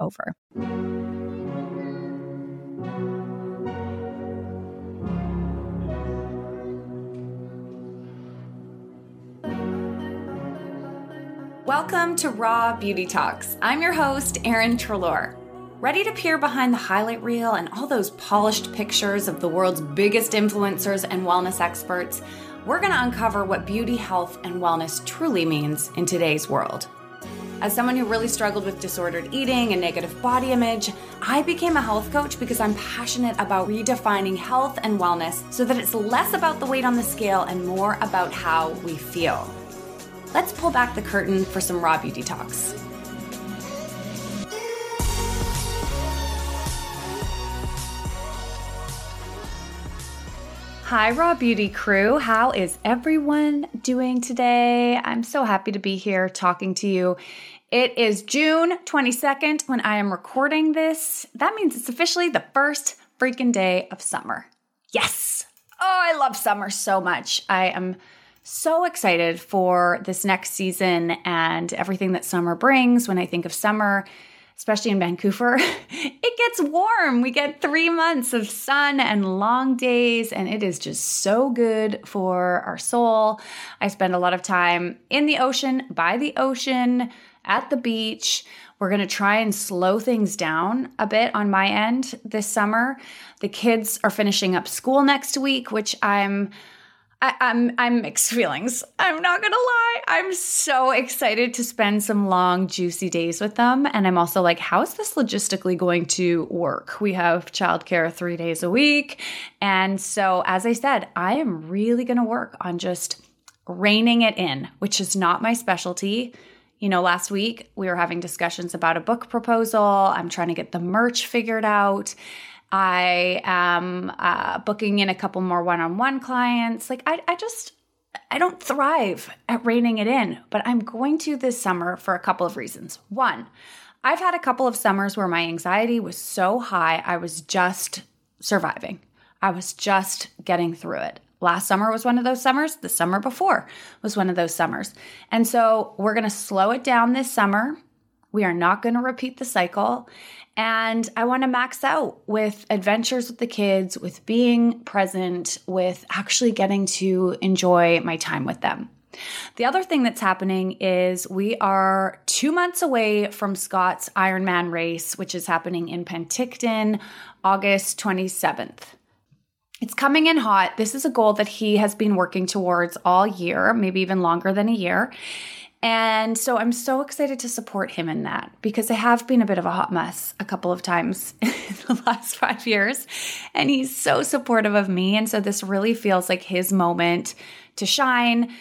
over. Welcome to Raw Beauty Talks. I'm your host, Erin Treloar. Ready to peer behind the highlight reel and all those polished pictures of the world's biggest influencers and wellness experts? We're going to uncover what beauty, health, and wellness truly means in today's world. As someone who really struggled with disordered eating and negative body image, I became a health coach because I'm passionate about redefining health and wellness so that it's less about the weight on the scale and more about how we feel. Let's pull back the curtain for some raw beauty talks. Hi, Raw Beauty crew. How is everyone doing today? I'm so happy to be here talking to you. It is June 22nd when I am recording this. That means it's officially the first freaking day of summer. Yes! Oh, I love summer so much. I am so excited for this next season and everything that summer brings. When I think of summer, especially in Vancouver, it gets warm. We get three months of sun and long days, and it is just so good for our soul. I spend a lot of time in the ocean, by the ocean, at the beach. We're to try and slow things down a bit on my end this summer. The kids are finishing up school next week, which I'm I, am I'm, I'm mixed feelings. I'm not gonna lie. I'm so excited to spend some long, juicy days with them. And I'm also like, how is this logistically going to work? We have childcare three days a week. And so, as I said, I am really gonna work on just reining it in, which is not my specialty. You know, last week we were having discussions about a book proposal. I'm trying to get the merch figured out. I am uh, booking in a couple more one on one clients. Like, I, I just, I don't thrive at reining it in, but I'm going to this summer for a couple of reasons. One, I've had a couple of summers where my anxiety was so high, I was just surviving. I was just getting through it. Last summer was one of those summers. The summer before was one of those summers. And so we're going to slow it down this summer. We are not going to repeat the cycle. And I want to max out with adventures with the kids, with being present, with actually getting to enjoy my time with them. The other thing that's happening is we are two months away from Scott's Ironman race, which is happening in Penticton, August 27th. It's coming in hot. This is a goal that he has been working towards all year, maybe even longer than a year. And so I'm so excited to support him in that because I have been a bit of a hot mess a couple of times in the last five years. And he's so supportive of me. And so this really feels like his moment to shine.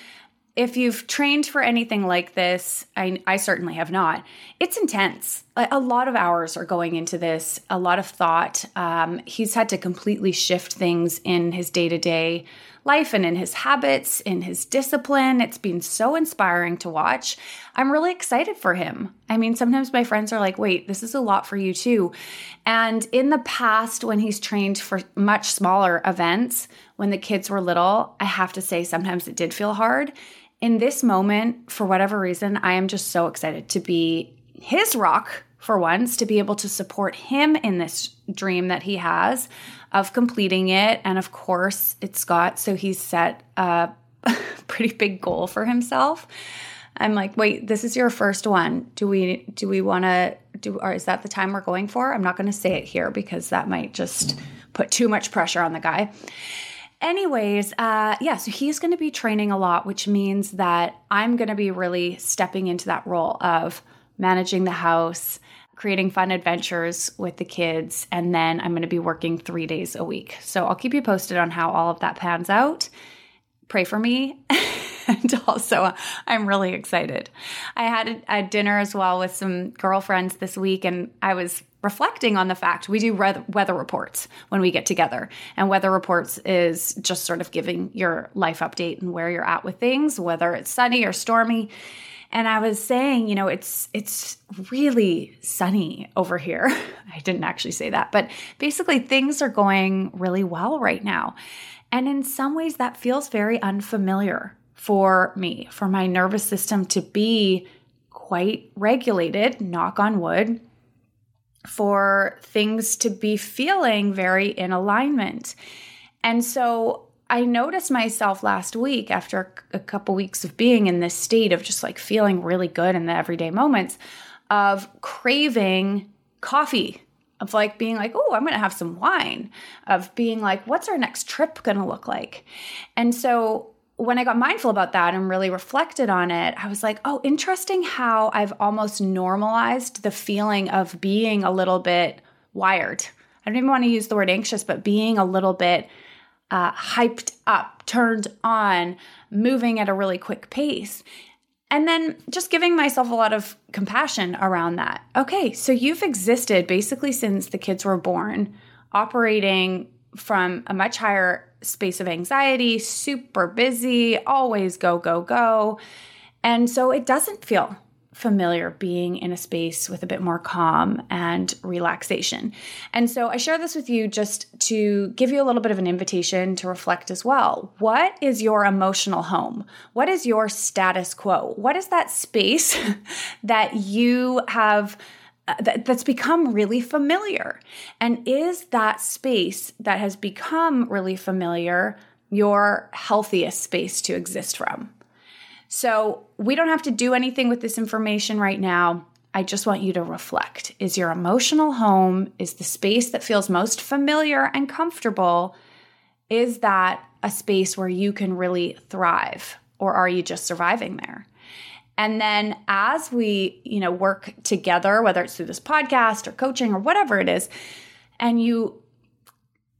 If you've trained for anything like this, I, I certainly have not, it's intense. A, lot of hours are going into this, a lot of thought. Um, he's had to completely shift things in his day to day life and in his habits, in his discipline. It's been so inspiring to watch. I'm really excited for him. I mean, sometimes my friends are like, wait, this is a lot for you too. And in the past, when he's trained for much smaller events, when the kids were little, I have to say sometimes it did feel hard. In this moment, for whatever reason, I am just so excited to be his rock for once, to be able to support him in this dream that he has of completing it. And of course, it's Scott. So he's set a pretty big goal for himself. I'm like, wait, this is your first one. Do we do we want to do or is that the time we're going for? I'm not going to say it here because that might just put too much pressure on the guy. Anyways, uh, yeah, so he's going to be training a lot, which means that I'm going to be really stepping into that role of managing the house, creating fun adventures with the kids, and then I'm going to be working three days a week. So I'll keep you posted on how all of that pans out. Pray for me. and also, I'm really excited. I had a, a dinner as well with some girlfriends this week, and I was reflecting on the fact we do weather reports when we get together. And weather reports is just sort of giving your life update and where you're at with things, whether it's sunny or stormy. And I was saying, you know, it's it's really sunny over here. I didn't actually say that, but basically things are going really well right now. And in some ways that feels very unfamiliar for me, for my nervous system to be quite regulated, knock on wood, for things to be feeling very in alignment. And so I noticed myself last week after a couple weeks of being in this state of just like feeling really good in the everyday moments of craving coffee, of like being like, oh, I'm going to have some wine, of being like, what's our next trip going to look like? And so when I got mindful about that and really reflected on it, I was like, oh, interesting how I've almost normalized the feeling of being a little bit wired. I don't even want to use the word anxious, but being a little bit uh, hyped up, turned on, moving at a really quick pace. And then just giving myself a lot of compassion around that. Okay, so you've existed basically since the kids were born, operating from a much higher space of anxiety, super busy, always go, go, go. And so it doesn't feel familiar being in a space with a bit more calm and relaxation. And so I share this with you just to give you a little bit of an invitation to reflect as well. What is your emotional home? What is your status quo? What is that space that you have? Uh, that, that's become really familiar? And is that space that has become really familiar your healthiest space to exist from? So we don't have to do anything with this information right now. I just want you to reflect. Is your emotional home, is the space that feels most familiar and comfortable, is that a space where you can really thrive? Or are you just surviving there? And then as we, you know, work together, whether it's through this podcast or coaching or whatever it is, and you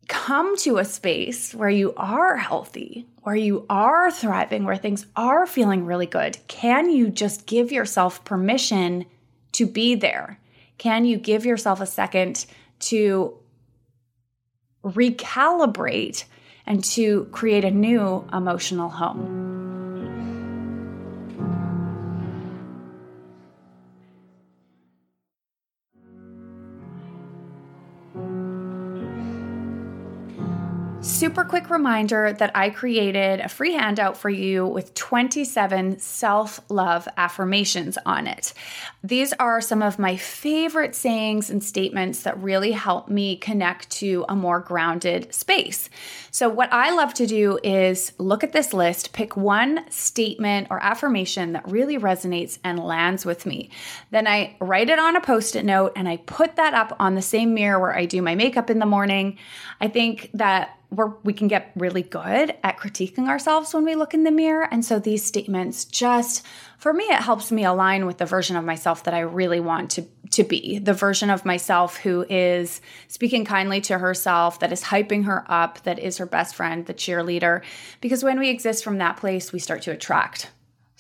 come to a space where you are healthy, where you are thriving, where things are feeling really good, can you just give yourself permission to be there? Can you give yourself a second to recalibrate and to create a new emotional home? Super quick reminder that I created a free handout for you with 27 self love affirmations on it. These are some of my favorite sayings and statements that really help me connect to a more grounded space. So, what I love to do is look at this list, pick one statement or affirmation that really resonates and lands with me. Then I write it on a post it note and I put that up on the same mirror where I do my makeup in the morning. I think that we can get really good at critiquing ourselves when we look in the mirror. And so these statements just, for me, it helps me align with the version of myself that I really want to, to be. The version of myself who is speaking kindly to herself, that is hyping her up, that is her best friend, the cheerleader. Because when we exist from that place, we start to attract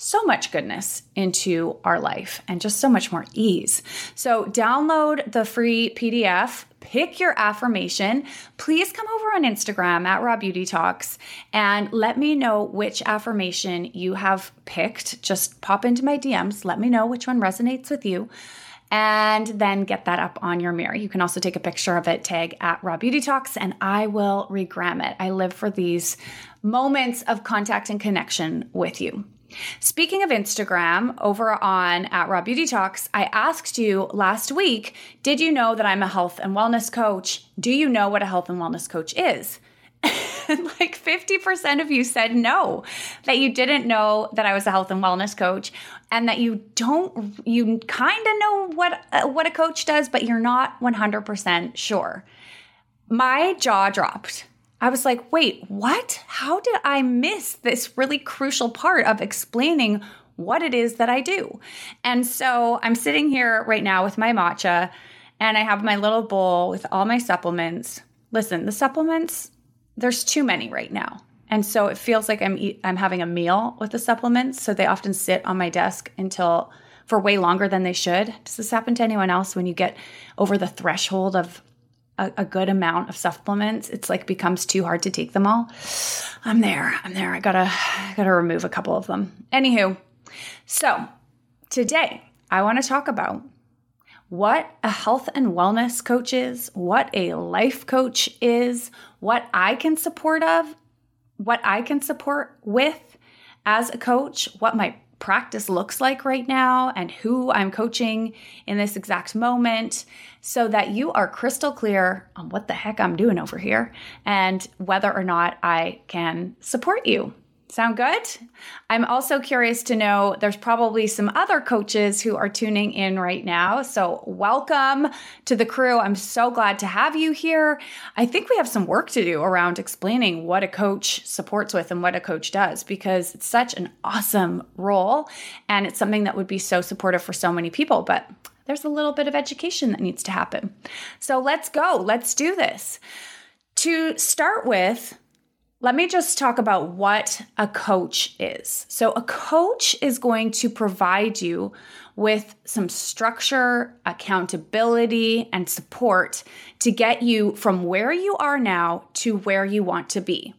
so much goodness into our life and just so much more ease. So, download the free PDF, pick your affirmation. Please come over on Instagram at Raw Beauty Talks and let me know which affirmation you have picked. Just pop into my DMs, let me know which one resonates with you. And then get that up on your mirror. You can also take a picture of it, tag at Raw Beauty Talks, and I will regram it. I live for these moments of contact and connection with you. Speaking of Instagram, over on at Raw Beauty Talks, I asked you last week, did you know that I'm a health and wellness coach? Do you know what a health and wellness coach is? Like 50% of you said no, that you didn't know that I was a health and wellness coach and that you don't, you kind of know what, uh, what a coach does, but you're not 100% sure. My jaw dropped. I was like, wait, what? How did I miss this really crucial part of explaining what it is that I do? And so I'm sitting here right now with my matcha and I have my little bowl with all my supplements. Listen, the supplements, there's too many right now. And so it feels like I'm eat, I'm having a meal with the supplements, so they often sit on my desk until for way longer than they should. Does this happen to anyone else when you get over the threshold of a, a good amount of supplements? It's like becomes too hard to take them all. I'm there. I'm there. I gotta I gotta remove a couple of them. Anywho, so today I want to talk about what a health and wellness coach is, what a life coach is, what I can support of, what I can support with as a coach, what my practice looks like right now, and who I'm coaching in this exact moment, so that you are crystal clear on what the heck I'm doing over here and whether or not I can support you. Sound good? I'm also curious to know there's probably some other coaches who are tuning in right now. So, welcome to the crew. I'm so glad to have you here. I think we have some work to do around explaining what a coach supports with and what a coach does because it's such an awesome role and it's something that would be so supportive for so many people. But there's a little bit of education that needs to happen. So, let's go. Let's do this. To start with, let me just talk about what a coach is. So, a coach is going to provide you with some structure, accountability, and support to get you from where you are now to where you want to be.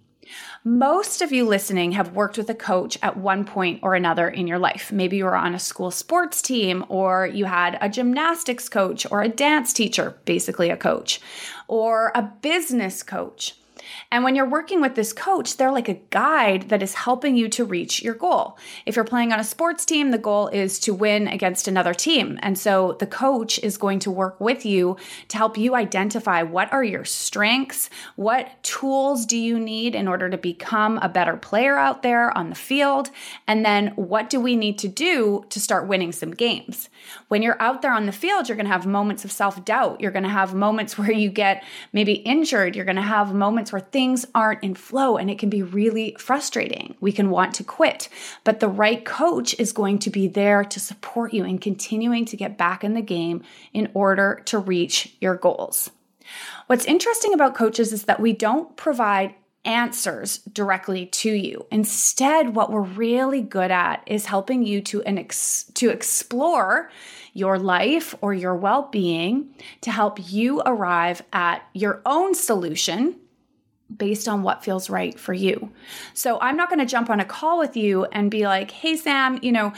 Most of you listening have worked with a coach at one point or another in your life. Maybe you were on a school sports team, or you had a gymnastics coach, or a dance teacher, basically a coach, or a business coach. And when you're working with this coach, they're like a guide that is helping you to reach your goal. If you're playing on a sports team, the goal is to win against another team. And so the coach is going to work with you to help you identify what are your strengths, what tools do you need in order to become a better player out there on the field, and then what do we need to do to start winning some games. When you're out there on the field, you're going to have moments of self doubt. You're going to have moments where you get maybe injured. You're going to have moments where things aren't in flow and it can be really frustrating. We can want to quit, but the right coach is going to be there to support you in continuing to get back in the game in order to reach your goals. What's interesting about coaches is that we don't provide answers directly to you. Instead, what we're really good at is helping you to ex- to explore your life or your well-being to help you arrive at your own solution based on what feels right for you. So I'm not going to jump on a call with you and be like, "Hey Sam, you know,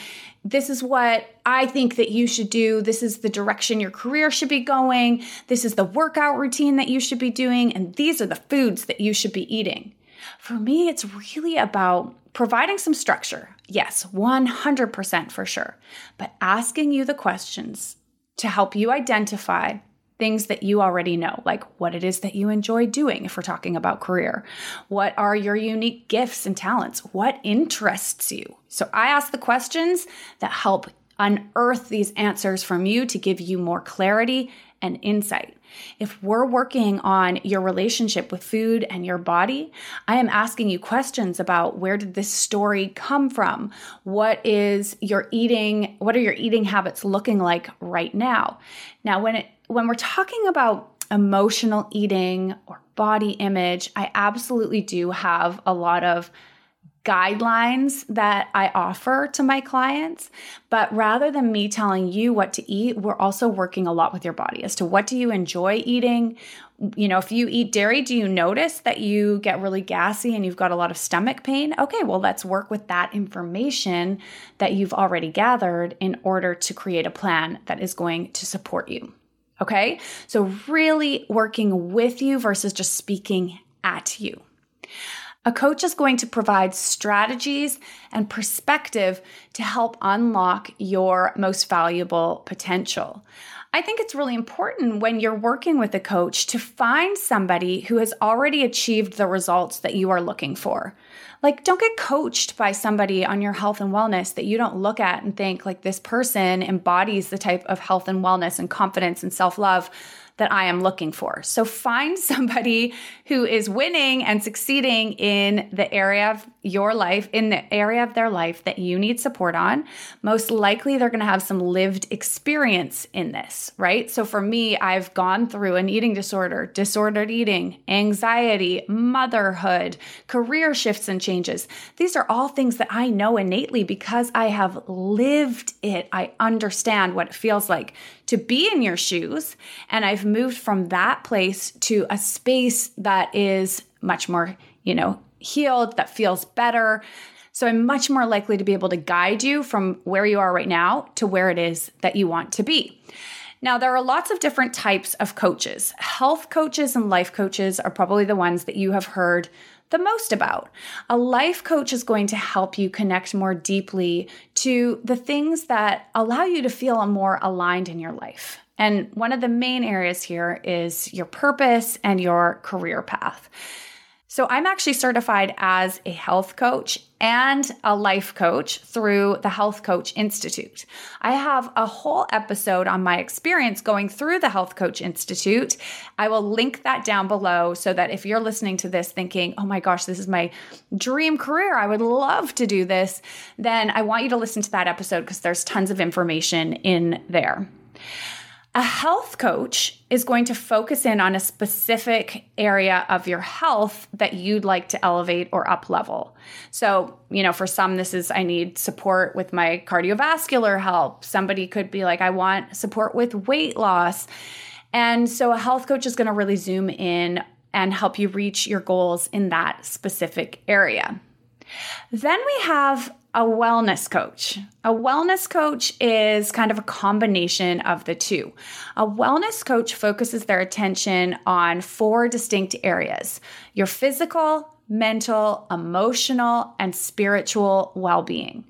this is what I think that you should do. This is the direction your career should be going. This is the workout routine that you should be doing and these are the foods that you should be eating." For me, it's really about providing some structure. Yes, 100% for sure. But asking you the questions to help you identify things that you already know, like what it is that you enjoy doing if we're talking about career. What are your unique gifts and talents? What interests you? So I ask the questions that help unearth these answers from you to give you more clarity and insight. If we're working on your relationship with food and your body, I am asking you questions about where did this story come from? What is your eating, what are your eating habits looking like right now? Now, when it when we're talking about emotional eating or body image, I absolutely do have a lot of guidelines that I offer to my clients. But rather than me telling you what to eat, we're also working a lot with your body as to what do you enjoy eating? You know, if you eat dairy, do you notice that you get really gassy and you've got a lot of stomach pain? Okay, well, let's work with that information that you've already gathered in order to create a plan that is going to support you. Okay. So, really working with you versus just speaking at you. A coach is going to provide strategies and perspective to help unlock your most valuable potential. I think it's really important when you're working with a coach to find somebody who has already achieved the results that you are looking for. Like, don't get coached by somebody on your health and wellness that you don't look at and think, like, this person embodies the type of health and wellness and confidence and self love that I am looking for. So find somebody who is winning and succeeding in the area of your life, in the area of their life that you need support on. Most likely, they're going to have some lived experience in this, right? So for me, I've gone through an eating disorder, disordered eating, anxiety, motherhood, career shifts and changes. These are all things that I know innately because I have lived it. I understand what it feels like to be in your shoes. And I've moved from that place to a space that is much more, you know, healed, that feels better. So I'm much more likely to be able to guide you from where you are right now to where it is that you want to be. Now, there are lots of different types of coaches. Health coaches and life coaches are probably the ones that you have heard the most about. A life coach is going to help you connect more deeply to the things that allow you to feel more aligned in your life. And one of the main areas here is your purpose and your career path. So I'm actually certified as a health coach and a life coach through the Health Coach Institute. I have a whole episode on my experience going through the Health Coach Institute. I will link that down below so that if you're listening to this thinking, oh my gosh, this is my dream career, I would love to do this, then I want you to listen to that episode because there's tons of information in there. A health coach is going to focus in on a specific area of your health that you'd like to elevate or up level. So, you know, for some, this is I need support with my cardiovascular health. Somebody could be like, I want support with weight loss. And so a health coach is going to really zoom in and help you reach your goals in that specific area. Then we have a wellness coach. A wellness coach is kind of a combination of the two. A wellness coach focuses their attention on four distinct areas your physical, mental, emotional, and spiritual well being.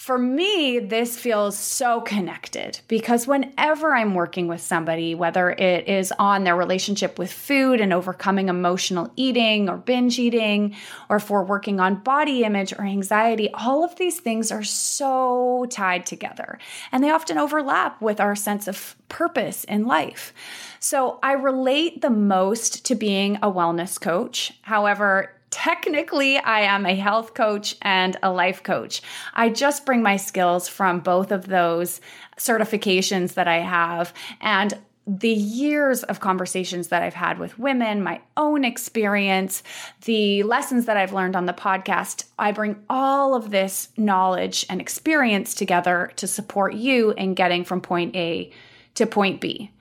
For me, this feels so connected because whenever I'm working with somebody, whether it is on their relationship with food and overcoming emotional eating or binge eating, or if we're working on body image or anxiety, all of these things are so tied together and they often overlap with our sense of purpose in life. So I relate the most to being a wellness coach. However, Technically, I am a health coach and a life coach. I just bring my skills from both of those certifications that I have and the years of conversations that I've had with women, my own experience, the lessons that I've learned on the podcast, I bring all of this knowledge and experience together to support you in getting from point A to point B.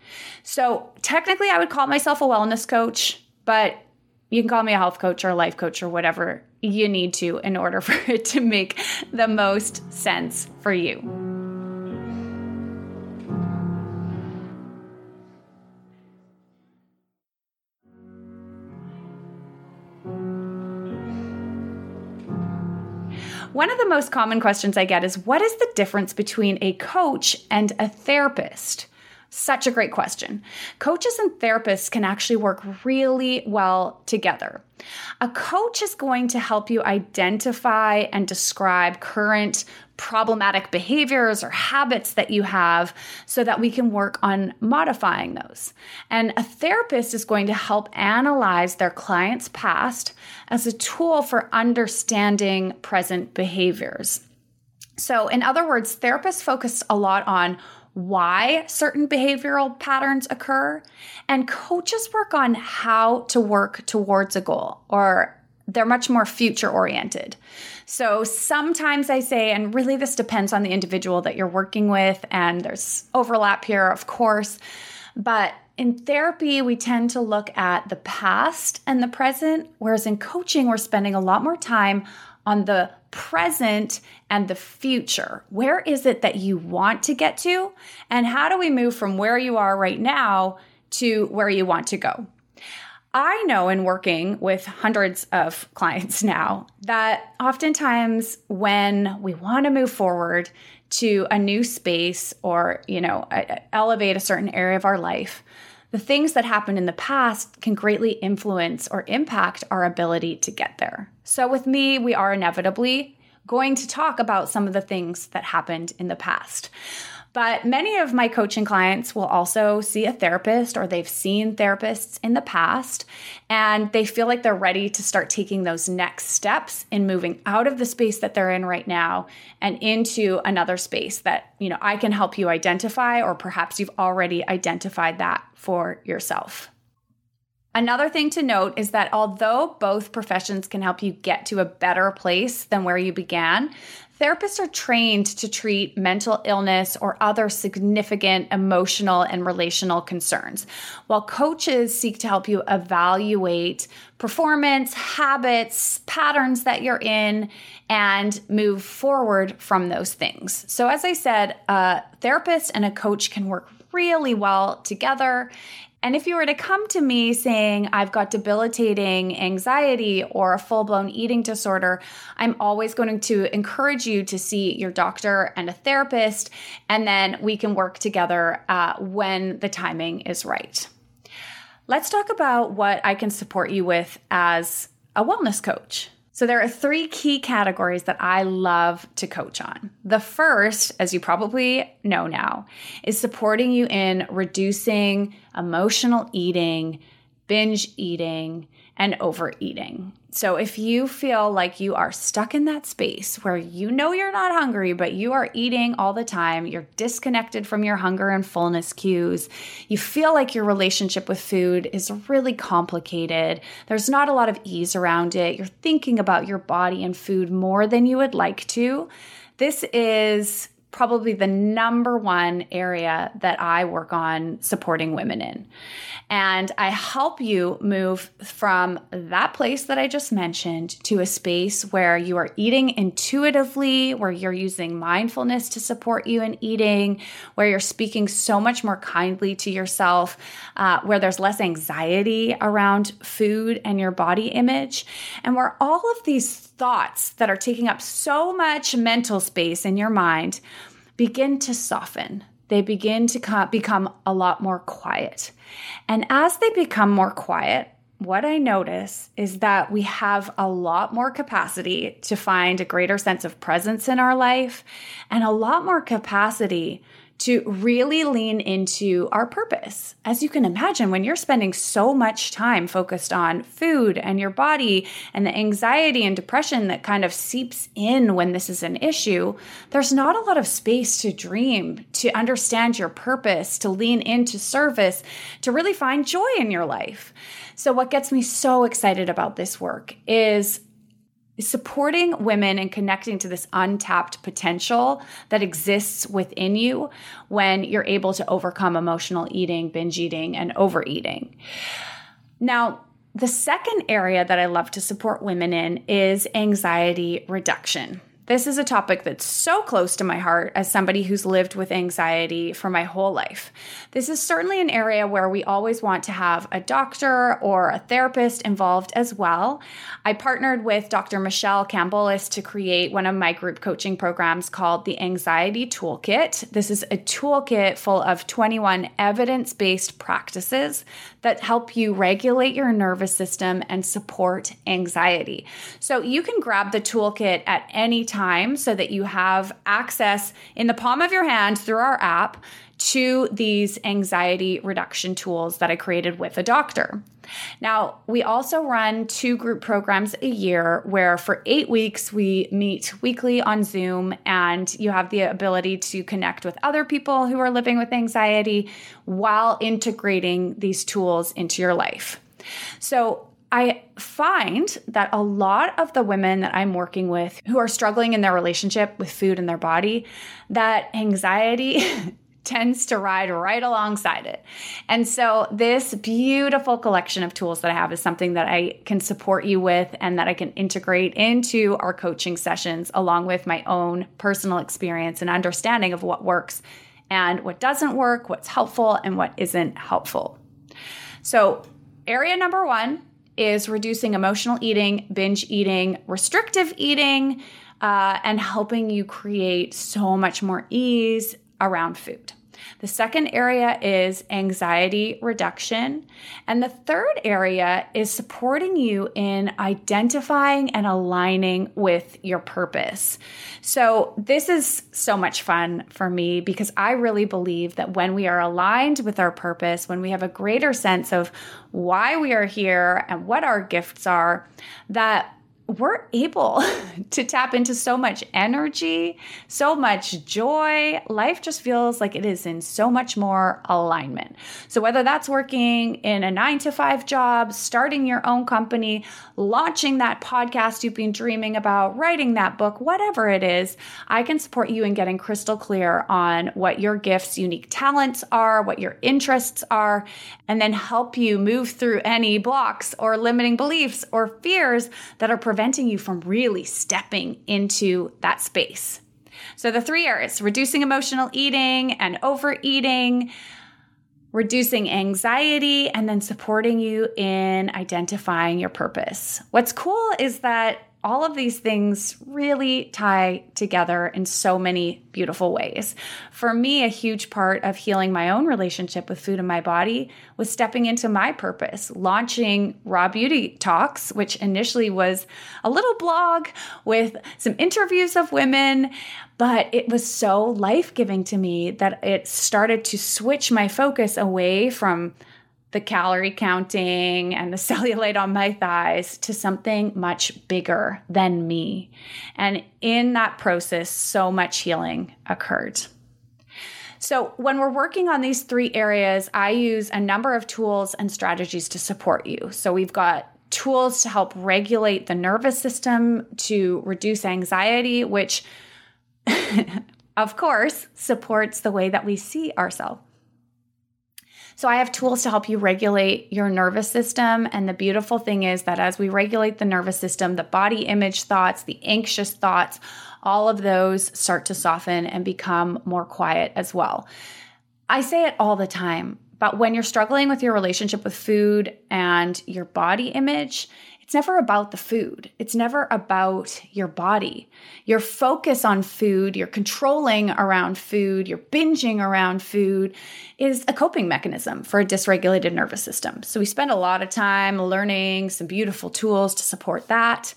So, technically, I would call myself a wellness coach, but you can call me a health coach or a life coach or whatever you need to in order for it to make the most sense for you. One of the most common questions I get is what is the difference between a coach and a therapist? Such a great question. Coaches and therapists can actually work really well together. A coach is going to help you identify and describe current problematic behaviors or habits that you have so that we can work on modifying those. And a therapist is going to help analyze their client's past as a tool for understanding present behaviors. So, in other words, therapists focus a lot on why certain behavioral patterns occur, and coaches work on how to work towards a goal or they're much more future oriented. So sometimes I say, and really this depends on the individual that you're working with, and there's overlap here, of course, but in therapy, we tend to look at the past and the present, whereas in coaching, we're spending a lot more time on the present and the future. Where is it that you want to get to? And how do we move from where you are right now to where you want to go? I know in working with hundreds of clients now that oftentimes when we want to move forward to a new space or, you know, elevate a certain area of our life, the things that happened in the past can greatly influence or impact our ability to get there. So with me, we are inevitably going to talk about some of the things that happened in the past. But many of my coaching clients will also see a therapist or they've seen therapists in the past and they feel like they're ready to start taking those next steps in moving out of the space that they're in right now and into another space that, you know, I can help you identify or perhaps you've already identified that for yourself. Another thing to note is that although both professions can help you get to a better place than where you began, Therapists are trained to treat mental illness or other significant emotional and relational concerns, while coaches seek to help you evaluate performance, habits, patterns that you're in, and move forward from those things. So, as I said, a therapist and a coach can work really well together. And if you were to come to me saying, I've got debilitating anxiety or a full blown eating disorder, I'm always going to encourage you to see your doctor and a therapist, and then we can work together uh, when the timing is right. Let's talk about what I can support you with as a wellness coach. So, there are three key categories that I love to coach on. The first, as you probably know now, is supporting you in reducing emotional eating, binge eating, and overeating. So if you feel like you are stuck in that space where you know you're not hungry, but you are eating all the time, you're disconnected from your hunger and fullness cues, you feel like your relationship with food is really complicated, there's not a lot of ease around it, you're thinking about your body and food more than you would like to, this is probably the number one area that I work on supporting women in. And I help you move from that place that I just mentioned to a space where you are eating intuitively, where you're using mindfulness to support you in eating, where you're speaking so much more kindly to yourself, uh, where there's less anxiety around food and your body image, and where all of these thoughts that are taking up so much mental space in your mind begin to soften. They begin to become a lot more quiet. And as they become more quiet, what I notice is that we have a lot more capacity to find a greater sense of presence in our life and a lot more capacity to really lean into our purpose. As you can imagine, when you're spending so much time focused on food and your body and the anxiety and depression that kind of seeps in when this is an issue, there's not a lot of space to dream, to understand your purpose, to lean into service, to really find joy in your life. So, what gets me so excited about this work is supporting women and connecting to this untapped potential that exists within you when you're able to overcome emotional eating, binge eating, and overeating. Now, the second area that I love to support women in is anxiety reduction. This is a topic that's so close to my heart as somebody who's lived with anxiety for my whole life. This is certainly an area where we always want to have a doctor or a therapist involved as well. I partnered with Dr. Michele Kambolis to create one of my group coaching programs called the Anxiety Toolkit. This is a toolkit full of 21 evidence based practices that help you regulate your nervous system and support anxiety. So you can grab the toolkit at any time time so that you have access in the palm of your hand through our app to these anxiety reduction tools that I created with a doctor. Now, we also run two group programs a year where for eight weeks we meet weekly on Zoom, and you have the ability to connect with other people who are living with anxiety while integrating these tools into your life. So, I find that a lot of the women that I'm working with who are struggling in their relationship with food and their body, that anxiety tends to ride right alongside it. And so, this beautiful collection of tools that I have is something that I can support you with and that I can integrate into our coaching sessions, along with my own personal experience and understanding of what works and what doesn't work, what's helpful and what isn't helpful. So, area number one is reducing emotional eating, binge eating, restrictive eating, uh, and helping you create so much more ease around food. The second area is anxiety reduction. And the third area is supporting you in identifying and aligning with your purpose. So, this is so much fun for me because I really believe that when we are aligned with our purpose, when we have a greater sense of why we are here and what our gifts are, that we're able to tap into so much energy, so much joy. Life just feels like it is in so much more alignment. So, whether that's working in a nine to five job, starting your own company, launching that podcast you've been dreaming about, writing that book, whatever it is, I can support you in getting crystal clear on what your gifts, unique talents are, what your interests are, and then help you move through any blocks or limiting beliefs or fears that are preventing preventing you from really stepping into that space. So, the three areas reducing emotional eating and overeating, reducing anxiety, and then supporting you in identifying your purpose. What's cool is that all of these things really tie together in so many beautiful ways. For me, a huge part of healing my own relationship with food and my body was stepping into my purpose, launching Raw Beauty Talks, which initially was a little blog with some interviews of women, but it was so life giving to me that it started to switch my focus away from the calorie counting and the cellulite on my thighs to something much bigger than me. And in that process, so much healing occurred. So, when we're working on these three areas, I use a number of tools and strategies to support you. So, we've got tools to help regulate the nervous system, to reduce anxiety, which, of course, supports the way that we see ourselves. So I have tools to help you regulate your nervous system. And the beautiful thing is that as we regulate the nervous system, the body image thoughts, the anxious thoughts, all of those start to soften and become more quiet as well. I say it all the time, but when you're struggling with your relationship with food and your body image, it's never about the food. It's never about your body. Your focus on food, your controlling around food, your binging around food is a coping mechanism for a dysregulated nervous system. So we spend a lot of time learning some beautiful tools to support that.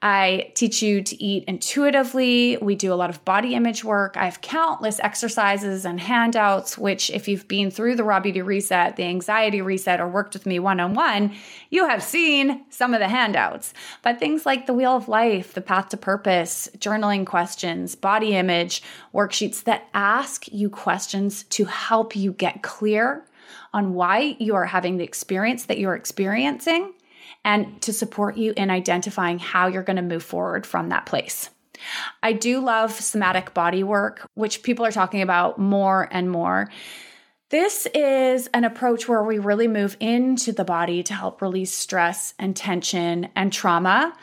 I teach you to eat intuitively. We do a lot of body image work. I have countless exercises and handouts, which, if you've been through the Raw Beauty Reset, the Anxiety Reset, or worked with me one on one, you have seen some of the handouts. But things like the Wheel of Life, the Path to Purpose, journaling questions, body image worksheets that ask you questions to help you get clear on why you are having the experience that you're experiencing and to support you in identifying how you're going to move forward from that place. I do love somatic body work, which people are talking about more and more. This is an approach where we really move into the body to help release stress and tension and trauma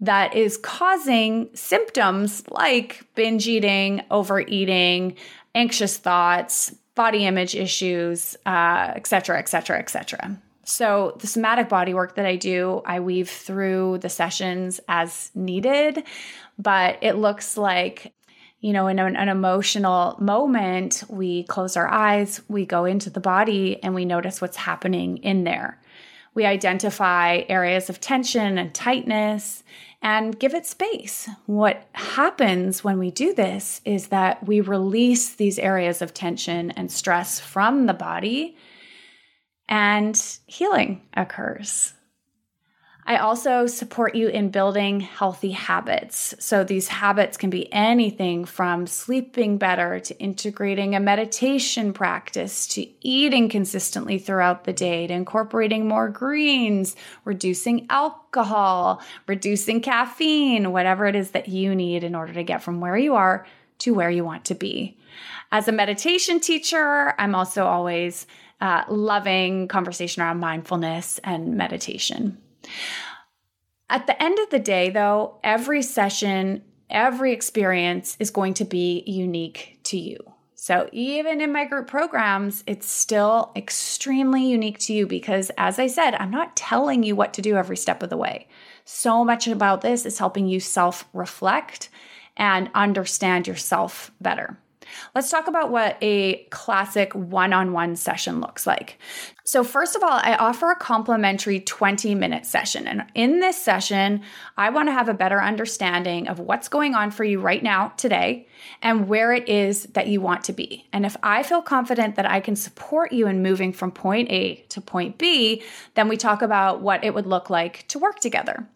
that is causing symptoms like binge eating, overeating, anxious thoughts, body image issues, uh, et cetera, So, the somatic body work that I do, I weave through the sessions as needed, but it looks like you know, in an, an, emotional moment, we close our eyes, we go into the body, and we notice what's happening in there. We identify areas of tension and tightness and give it space. What happens when we do this is that we release these areas of tension and stress from the body and healing occurs. I also support you in building healthy habits. So, these habits can be anything from sleeping better to integrating a meditation practice to eating consistently throughout the day to incorporating more greens, reducing alcohol, reducing caffeine, whatever it is that you need in order to get from where you are to where you want to be. As a meditation teacher, I'm also always uh, loving conversation around mindfulness and meditation. At the end of the day, though, every session, every experience is going to be unique to you. So, even in my group programs, it's still extremely unique to you because, as I said, I'm not telling you what to do every step of the way. So much about this is helping you self reflect and understand yourself better. Let's talk about what a classic one on one session looks like. So, first of all, I offer a complimentary 20 minute session. And in this session, I want to have a better understanding of what's going on for you right now, today, and where it is that you want to be. And if I feel confident that I can support you in moving from point A to point B, then we talk about what it would look like to work together.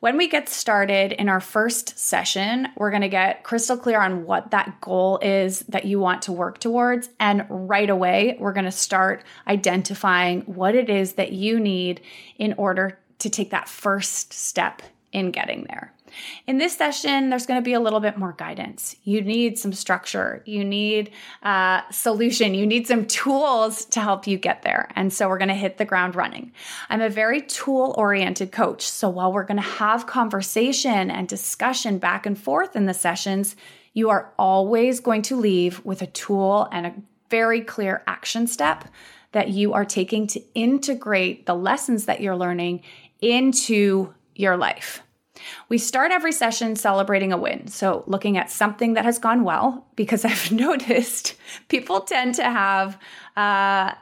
When we get started in our first session, we're going to get crystal clear on what that goal is that you want to work towards. And right away, we're going to start identifying what it is that you need in order to take that first step in getting there. In this session, there's going to be a little bit more guidance. You need some structure, you need a uh, solution, you need some tools to help you get there. And so we're going to hit the ground running. I'm a very tool oriented coach. So while we're going to have conversation and discussion back and forth in the sessions, you are always going to leave with a tool and a very clear action step that you are taking to integrate the lessons that you're learning into your life. We start every session celebrating a win. So, looking at something that has gone well, because I've noticed people tend to have uh,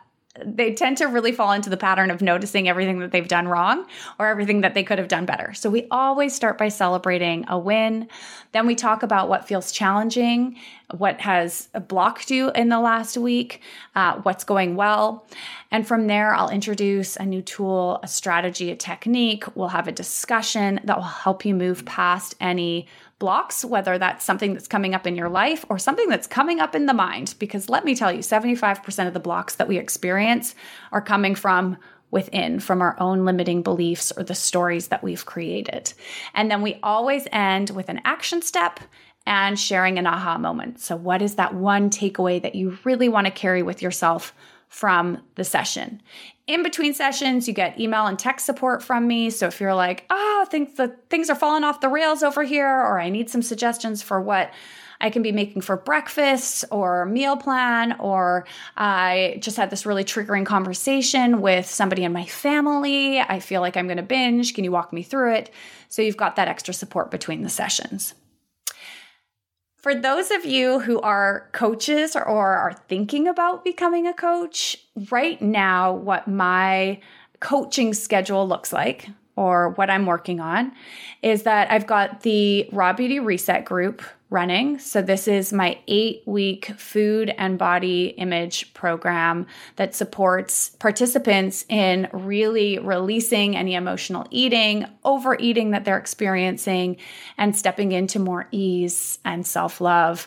they tend to really fall into the pattern of noticing everything that they've done wrong or everything that they could have done better. So we always start by celebrating a win. Then we talk about what feels challenging, what has blocked you in the last week, uh, what's going well. And from there, I'll introduce a new tool, a strategy, a technique. We'll have a discussion that will help you move past any blocks, whether that's something that's coming up in your life or something that's coming up in the mind. Because let me tell you, 75% of the blocks that we experience are coming from within, from our own limiting beliefs or the stories that we've created. And then we always end with an action step and sharing an aha moment. So, what is that one takeaway that you really want to carry with yourself from the session. In between sessions, you get email and text support from me. So if you're like, oh, I think the things are falling off the rails over here, or I need some suggestions for what I can be making for breakfast or meal plan, or I just had this really triggering conversation with somebody in my family. I feel like I'm going to binge. Can you walk me through it? So you've got that extra support between the sessions. For those of you who are coaches or are thinking about becoming a coach, right now, what my coaching schedule looks like or what I'm working on is that I've got the Raw Beauty Reset group running. So, this is my eight week food and body image program that supports participants in really releasing any emotional eating, overeating that they're experiencing, and stepping into more ease and self love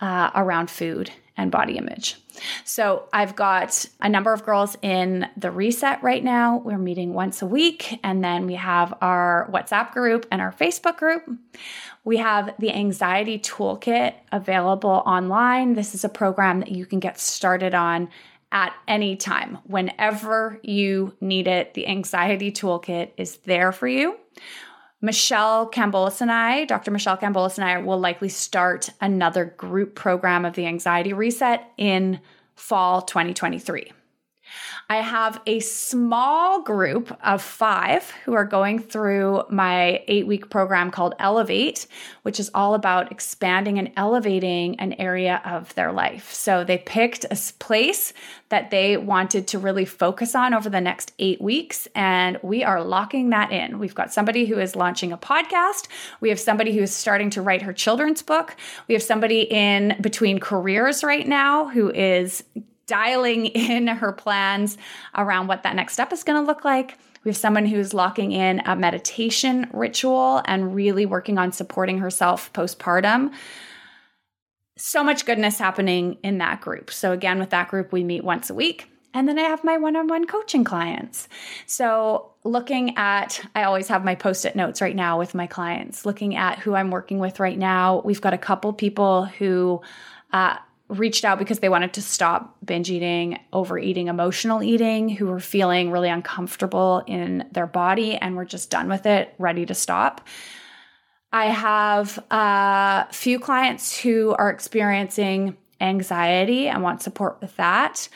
uh, around food and body image. So I've got a number of girls in the reset right now. We're meeting once a week, and then we have our WhatsApp group and our Facebook group. We have the Anxiety Toolkit available online. This is a program that you can get started on at any time. Whenever you need it, the Anxiety Toolkit is there for you. Michele Kambolis and I, Dr. Michele Kambolis and I, will likely start another group program of the Anxiety Reset in fall 2023. I have a small group of five who are going through my eight week program called Elevate, which is all about expanding and elevating an area of their life. So they picked a place that they wanted to really focus on over the next eight weeks, and we are locking that in. We've got somebody who is launching a podcast, we have somebody who is starting to write her children's book, we have somebody in between careers right now who is dialing in her plans around what that next step is going to look like. We have someone who's locking in a meditation ritual and really working on supporting herself postpartum. So much goodness happening in that group. So, again, with that group, we meet once a week. And then I have my one on one coaching clients. So, looking at, I always have my post it notes right now with my clients, looking at who I'm working with right now. We've got a couple people who uh, reached out because they wanted to stop binge eating, overeating, emotional eating, who were feeling really uncomfortable in their body and were just done with it, ready to stop. I have a few clients who are experiencing anxiety and want support with that.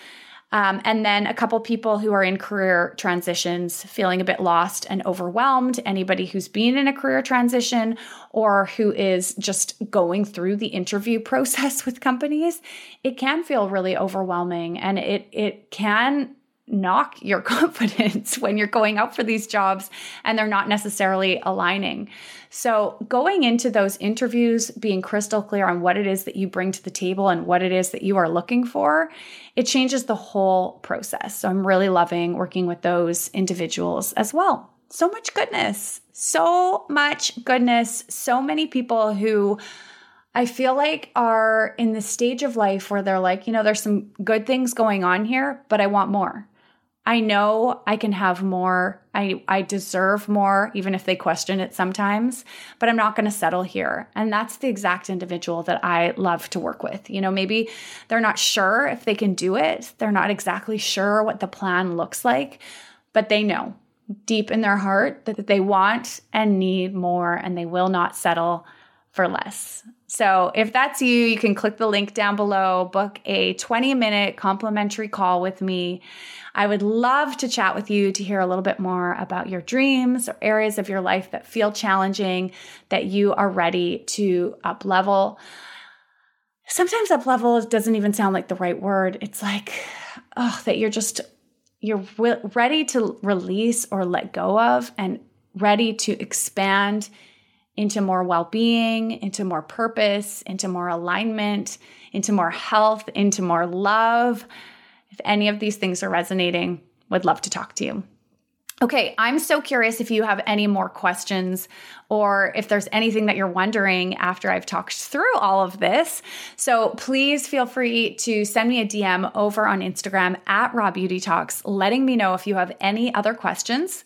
Um, and then a couple people who are in career transitions feeling a bit lost and overwhelmed. Anybody who's been in a career transition or who is just going through the interview process with companies, it can feel really overwhelming and it it can knock your confidence when you're going out for these jobs and they're not necessarily aligning. So, going into those interviews, being crystal clear on what it is that you bring to the table and what it is that you are looking for, it changes the whole process. So, I'm really loving working with those individuals as well. So much goodness, so much goodness, so many people who I feel like are in the stage of life where they're like, you know, there's some good things going on here, but I want more. I know I can have more. I, I deserve more, even if they question it sometimes, but I'm not going to settle here. And that's the exact individual that I love to work with. You know, maybe they're not sure if they can do it, they're not exactly sure what the plan looks like, but they know deep in their heart that they want and need more and they will not settle for less. So if that's you, you can click the link down below, book a 20 minute complimentary call with me. I would love to chat with you to hear a little bit more about your dreams or areas of your life that feel challenging, that you are ready to up level. Sometimes up level doesn't even sound like the right word. It's like, oh, that you're just, you're ready to release or let go of and ready to expand into more well being, into more purpose, into more alignment, into more health, into more love. If any of these things are resonating, would love to talk to you. Okay, I'm so curious if you have any more questions or if there's anything that you're wondering after I've talked through all of this. So please feel free to send me a DM over on Instagram at Raw Beauty Talks, letting me know if you have any other questions.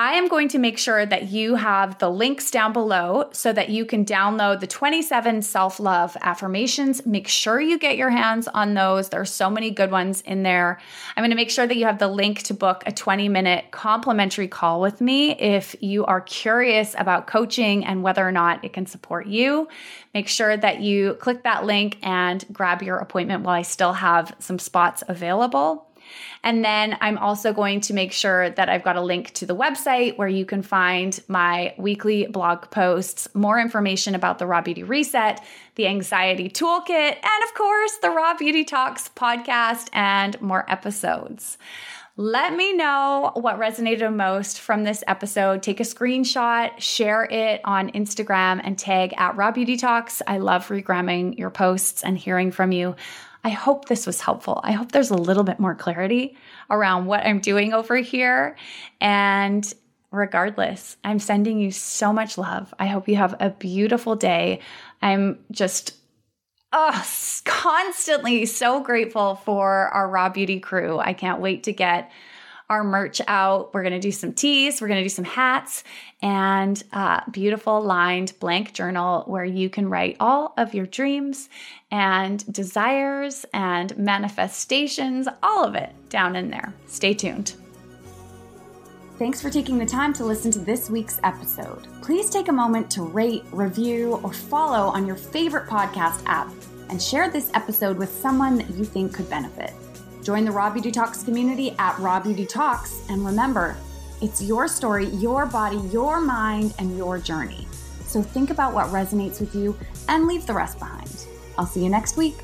I am going to make sure that you have the links down below so that you can download the 27 self love affirmations. Make sure you get your hands on those. There are so many good ones in there. I'm going to make sure that you have the link to book a 20 minute complimentary call with me if you are curious about coaching and whether or not it can support you. Make sure that you click that link and grab your appointment while I still have some spots available. And then I'm also going to make sure that I've got a link to the website where you can find my weekly blog posts, more information about the Raw Beauty Reset, the Anxiety Toolkit, and of course, the Raw Beauty Talks podcast and more episodes. Let me know what resonated most from this episode. Take a screenshot, share it on Instagram, and tag at Raw Beauty Talks. I love regramming your posts and hearing from you. I hope this was helpful. I hope there's a little bit more clarity around what I'm doing over here. And regardless, I'm sending you so much love. I hope you have a beautiful day. I'm just oh, constantly so grateful for our Raw Beauty crew. I can't wait to get our merch out. We're going to do some tees, we're going to do some hats, and a beautiful lined blank journal where you can write all of your dreams and desires and manifestations, all of it down in there. Stay tuned. Thanks for taking the time to listen to this week's episode. Please take a moment to rate, review, or follow on your favorite podcast app and share this episode with someone that you think could benefit. Join the Raw Beauty Talks community at Raw Beauty Talks. And remember, it's your story, your body, your mind, and your journey. So think about what resonates with you and leave the rest behind. I'll see you next week.